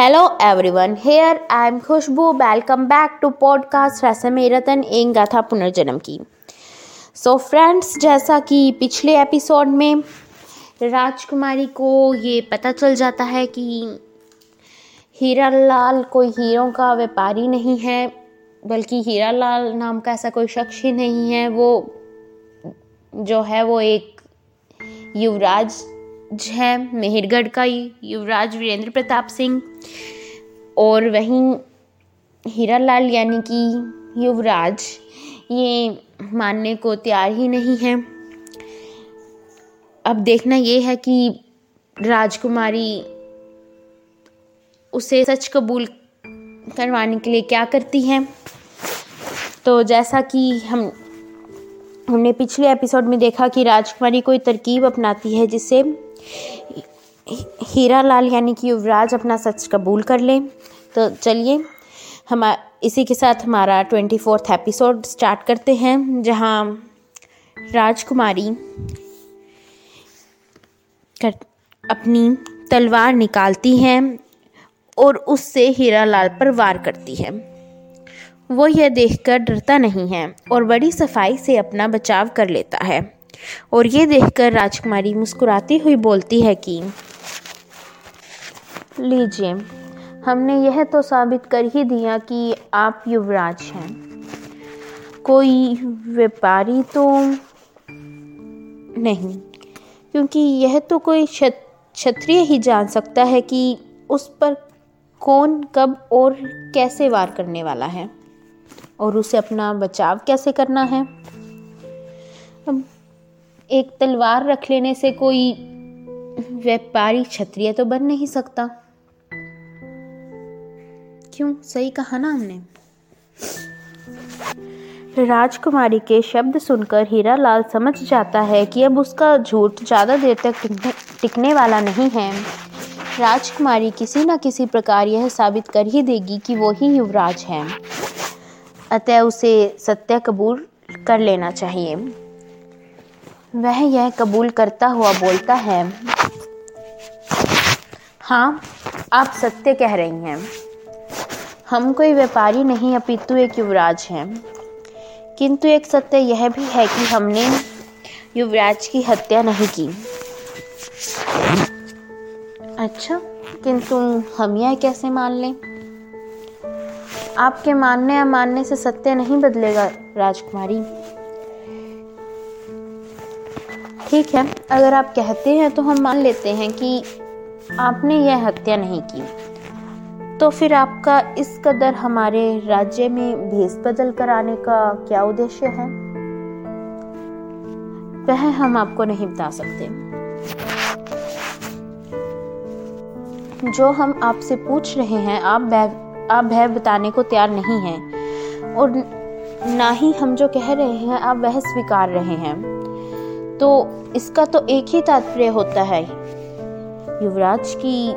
Hello everyone, here I am Khushbu. Welcome back to podcast रसम रतन एक गाथा पुनर्जन्म की सो so फ्रेंड्स जैसा कि पिछले एपिसोड में राजकुमारी को ये पता चल जाता है कि हीरा लाल कोई हीरों का व्यापारी नहीं है बल्कि हीरा लाल नाम का ऐसा कोई शख्स ही नहीं है। वो जो है वो एक युवराज है मेहरगढ़ का युवराज वीरेंद्र प्रताप सिंह। और वहीं हीरा लाल यानी कि युवराज, ये मानने को तैयार ही नहीं है। अब देखना ये है कि राजकुमारी उसे सच कबूल करवाने के लिए क्या करती है। तो जैसा कि हम, हमने पिछले एपिसोड में देखा कि राजकुमारी कोई तरकीब अपनाती है जिससे हीरा लाल यानी कि युवराज अपना सच कबूल कर ले। तो चलिए, हम इसी के साथ हमारा ट्वेंटी फोर्थ एपिसोड स्टार्ट करते हैं, जहाँ राजकुमारी कर, अपनी तलवार निकालती है और उससे हीरा लाल पर वार करती है। वो यह देखकर डरता नहीं है और बड़ी सफ़ाई से अपना बचाव कर लेता है। और ये देखकर राजकुमारी मुस्कुराती हुई बोलती है कि, लीजिए, हमने यह तो साबित कर ही दिया कि आप युवराज हैं। कोई व्यापारी तो नहीं, क्योंकि यह तो कोई क्षत्रिय ही जान सकता है कि उस पर कौन कब और कैसे वार करने वाला है। और उसे अपना बचाव कैसे करना है? एक तलवार रख लेने से कोई व्यापारी क्षत्रिय तो बन नहीं सकता। क्यों? सही कहा ना हमने। राजकुमारी के शब्द सुनकर हीरा लाल समझ जाता है कि अब उसका झूठ ज़्यादा देर तक टिकने, वाला नहीं है। राजकुमारी किसी न किसी प्रकार यह साबित कर ही देगी कि वो ही युवराज है। अतः उसे सत्य कबूल कर लेना चाहिए। वह यह कबूल करता हुआ बोलता है हाँ आप सत्य कह रही हैं। हम कोई व्यापारी नहीं, अपितु एक युवराज हैं। किंतु एक सत्य यह भी है कि हमने युवराज की हत्या नहीं की। अच्छा किंतु हम यह कैसे मान लें? आपके मानने या मानने से सत्य नहीं बदलेगा, राजकुमारी। ठीक है, अगर आप कहते हैं तो हम मान लेते हैं कि आपने यह हत्या नहीं की। तो फिर आपका इस कदर हमारे राज्य में भेस बदल कराने का क्या उद्देश्य है? वह हम आपको नहीं बता सकते। जो हम आपसे पूछ रहे हैं, आप भय आप भय बताने को तैयार नहीं हैं। और ना ही हम जो कह रहे हैं, आप वह स्वीकार रहे हैं। तो इसका तो एक ही तात्पर्य होता है। युवराज की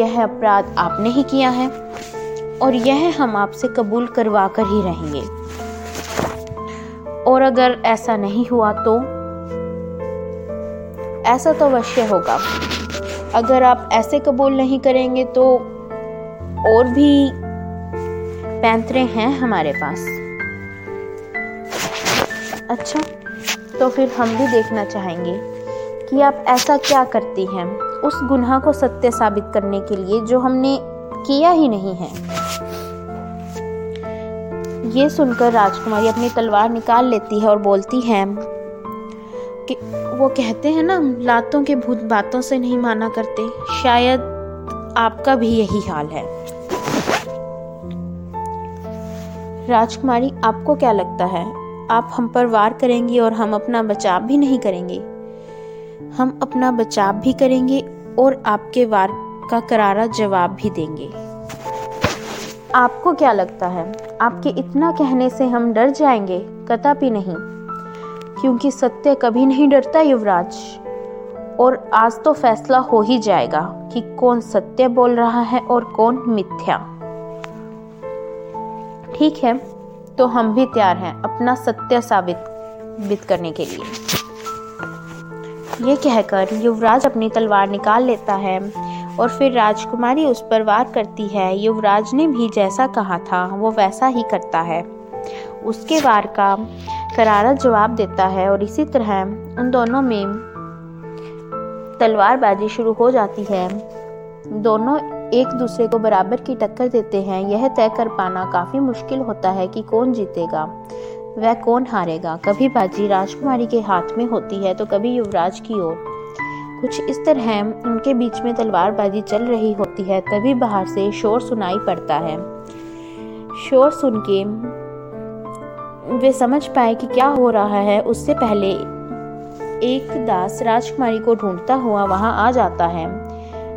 यह अपराध आपने ही किया है और यह हम आपसे कबूल करवा कर ही रहेंगे। और अगर ऐसा नहीं हुआ तो? ऐसा तो अवश्य होगा। अगर आप ऐसे कबूल नहीं करेंगे तो और भी पैंतरे हैं हमारे पास। अच्छा तो फिर हम भी देखना चाहेंगे कि आप ऐसा क्या करती हैं उस गुनाह को सत्य साबित करने के लिए जो हमने किया ही नहीं है। ये सुनकर राजकुमारी अपनी तलवार निकाल लेती है और बोलती है कि वो कहते हैं ना, लातों के भूत बातों से नहीं माना करते। शायद आपका भी यही हाल है। राजकुमारी, आपको क्या लगता है? आप हम पर वार करेंगे और हम अपना बचाव भी नहीं करेंगे। हम अपना बचाव भी करेंगे और आपके वार का करारा जवाब भी देंगे। आपको क्या लगता है, आपके इतना कहने से हम डर जाएँगे? कदापि नहीं, क्योंकि सत्य कभी नहीं डरता युवराज। और आज तो फैसला हो ही जाएगा कि कौन सत्य बोल रहा है और कौन मिथ्या। ठीक है तो हम भी तैयार हैं अपना सत्य साबित करने के लिए। ये कहकर युवराज अपनी तलवार निकाल लेता है और फिर राजकुमारी उस पर वार करती है। युवराज ने भी जैसा कहा था, वो वैसा ही करता है। उसके वार का करारा जवाब देता है और इसी तरह उन दोनों में तलवारबाजी शुरू हो जाती है। दोनों एक दूसरे को बराबर की टक्कर देते हैं, यह तय कर पाना काफ़ी मुश्किल होता है कि कौन जीतेगा। वह कौन हारेगा? कभी बाजी राजकुमारी के हाथ में होती है तो कभी युवराज की ओर। कुछ इस तरह उनके बीच में तलवारबाजी चल रही होती है, तभी बाहर से शोर सुनाई पड़ता है। शोर सुन के वे समझ पाए कि क्या हो रहा है। उससे पहले एक दास राजकुमारी को ढूंढता हुआ वहाँ आ जाता है।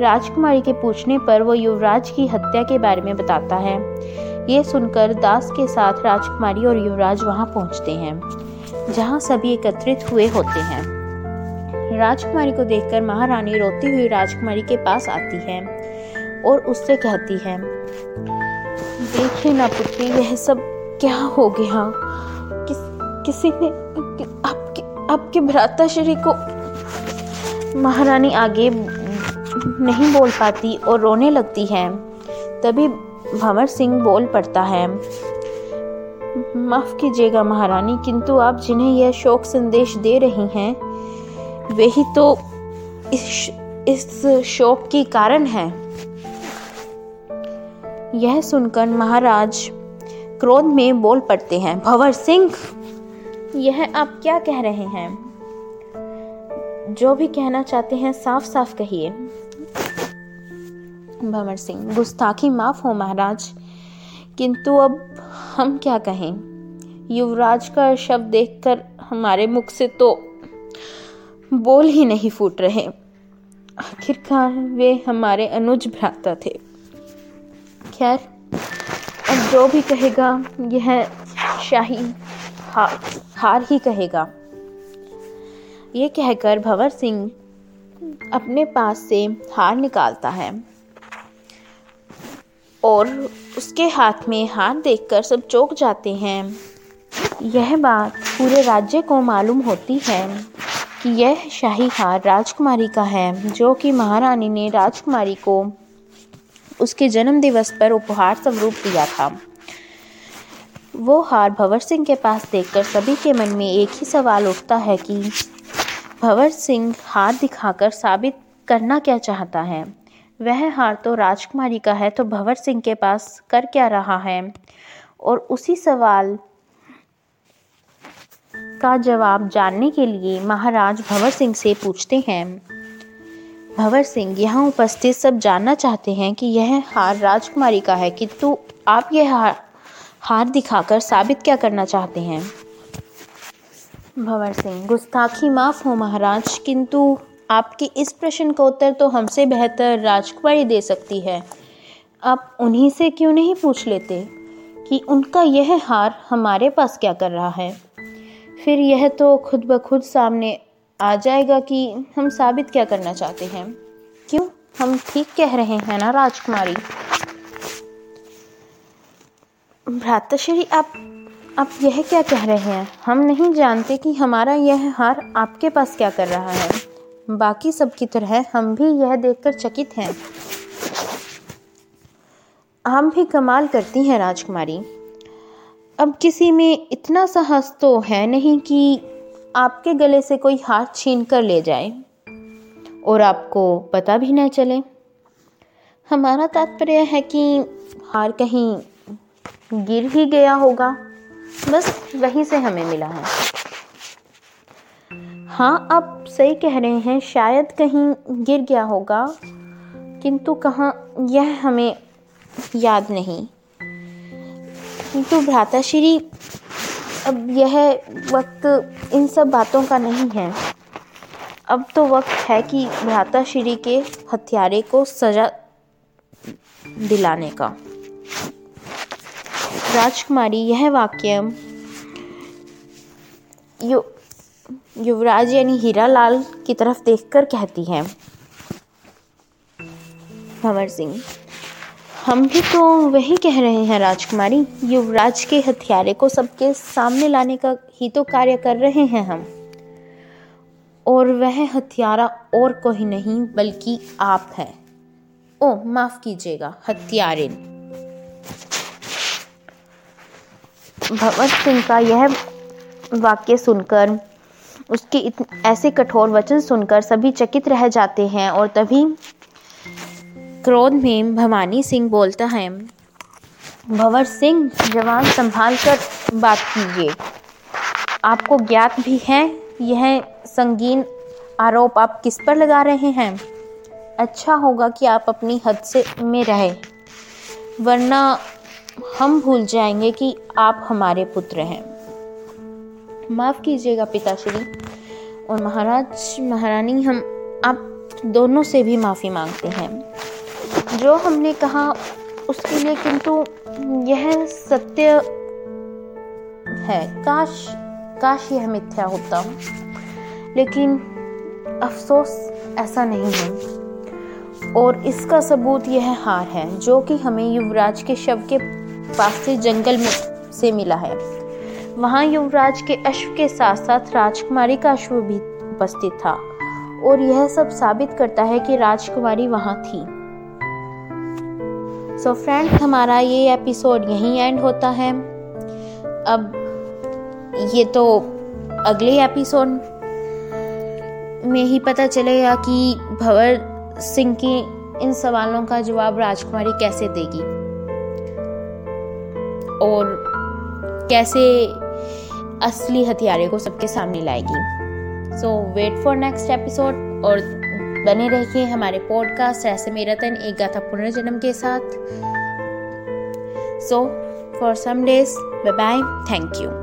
राजकुमारी के पूछने पर वो युवराज की हत्या के बारे में बताता है। ये सुनकर दास के साथ राजकुमारी और युवराज वहाँ पहुँचते हैं, जहाँ सभी एकत्रित हुए होते हैं। राजकुमारी को देखकर महारानी रोती हुई राजकुमारी के पास आती है और उससे कहती है देखिए ना पुत्री, यह सब क्या हो गया? किस, किसी ने, आपके आपके भ्राताश्री को महारानी आगे नहीं बोल पाती और रोने लगती है। तभी भंवर सिंह बोल पड़ता है, माफ़ कीजिएगा महारानी, किंतु आप जिन्हें यह शोक संदेश दे रही हैं, वे ही तो इस इस शोक की कारण है। यह सुनकर महाराज क्रोध में बोल पड़ते हैं, भंवर सिंह, यह आप क्या कह रहे हैं? जो भी कहना चाहते हैं साफ़ साफ़ कहिए। भंवर सिंह गुस्ताखी माफ़ हो महाराज। किंतु अब हम क्या कहें? युवराज का शब्द देखकर हमारे मुख से तो बोल ही नहीं फूट रहे। आखिरकार वे हमारे अनुज भ्राता थे। खैर अब जो भी कहेगा यह शाही हार, हार ही कहेगा। ये कहकर भंवर सिंह अपने पास से हार निकालता है। और उसके हाथ में हार देखकर सब चौंक जाते हैं। यह बात पूरे राज्य को मालूम होती है कि यह शाही हार राजकुमारी का है, जो कि महारानी ने राजकुमारी को उसके जन्म दिवस पर उपहार स्वरूप दिया था। वो हार भंवर सिंह के पास देखकर सभी के मन में एक ही सवाल उठता है कि भंवर सिंह हार दिखाकर साबित करना क्या चाहता है? वह हार तो राजकुमारी का है तो भंवर सिंह के पास कर क्या रहा है? और उसी सवाल का जवाब जानने के लिए महाराज भंवर सिंह से पूछते हैं। भंवर सिंह, यहाँ उपस्थित सब जानना चाहते हैं कि यह हार राजकुमारी का है किंतु आप यह हार हार दिखाकर साबित क्या करना चाहते हैं? भंवर सिंह, गुस्ताखी माफ़ हो महाराज, किंतु आपके इस प्रश्न का उत्तर तो हमसे बेहतर राजकुमारी दे सकती है। आप उन्हीं से क्यों नहीं पूछ लेते कि उनका यह हार हमारे पास क्या कर रहा है? फिर यह तो खुद ब खुद सामने आ जाएगा कि हम साबित क्या करना चाहते हैं। क्यों? हम ठीक कह रहे हैं ना राजकुमारी? भ्राताश्री आप आप यह क्या कह रहे हैं? हम नहीं जानते कि हमारा यह हार आपके पास क्या कर रहा है। बाकी सब की तरह हम भी यह देखकर चकित हैं। हम भी कमाल करती हैं, राजकुमारी। अब किसी में इतना साहस तो है नहीं कि आपके गले से कोई हार छीन कर ले जाए। और आपको पता भी न चले। हमारा तात्पर्य है कि हार कहीं गिर ही गया होगा। बस वहीं से हमें मिला है। हाँ आप सही कह रहे हैं, शायद कहीं गिर गया होगा, किंतु कहाँ, यह हमें याद नहीं। किंतु भ्राताश्री, अब यह वक्त इन सब बातों का नहीं है। अब तो वक्त है कि भ्राताश्री के हथियारे को सजा दिलाने का। राजकुमारी, यह वाक्य यु, युवराज यानी हीरा लाल की तरफ़ देखकर कहती है। भंवर सिंह, हम भी तो वही कह रहे हैं राजकुमारी, युवराज के हथियारे को सबके सामने लाने का ही तो कार्य कर रहे हैं हम। और वह हथियारा और कोई नहीं, बल्कि आप है। ओ माफ़ कीजिएगा हत्यारिन भगवत सिंह का यह वाक्य सुनकर, उसके ऐसे कठोर वचन सुनकर सभी चकित रह जाते हैं और तभी क्रोध में भवानी सिंह बोलता है, भंवर सिंह, जवान संभाल कर बात कीजिए। आपको ज्ञात भी है, यह संगीन आरोप आप किस पर लगा रहे हैं? अच्छा होगा कि आप अपनी हद से में रहे, वरना हम भूल जाएँगे कि आप हमारे पुत्र हैं। माफ़ कीजिएगा पिताश्री। और महाराज, महारानी, हम आप दोनों से भी माफ़ी मांगते हैं। जो हमने कहा उसके लिए किंतु यह सत्य है। काश काश यह मिथ्या होता। लेकिन अफसोस ऐसा नहीं है। और इसका सबूत यह हार है, जो कि हमें युवराज के शव के पास से जंगल में से मिला है। वहाँ युवराज के अश्व के साथ साथ राजकुमारी का अश्व भी उपस्थित था और यह सब साबित करता है कि राजकुमारी वहाँ थी। सो so फ्रेंड हमारा ये एपिसोड यहीं एंड होता है। अब ये तो अगले एपिसोड में ही पता चलेगा कि भवर सिंह की इन सवालों का जवाब राजकुमारी कैसे देगी। और कैसे असली हथियारे को सबके सामने लाएगी। So wait for next episode और बने रहिए हमारे पॉडकास्ट ऐसे मेरा तन, एक गाथा पुनर्जन्म के साथ। So for some days bye bye thank you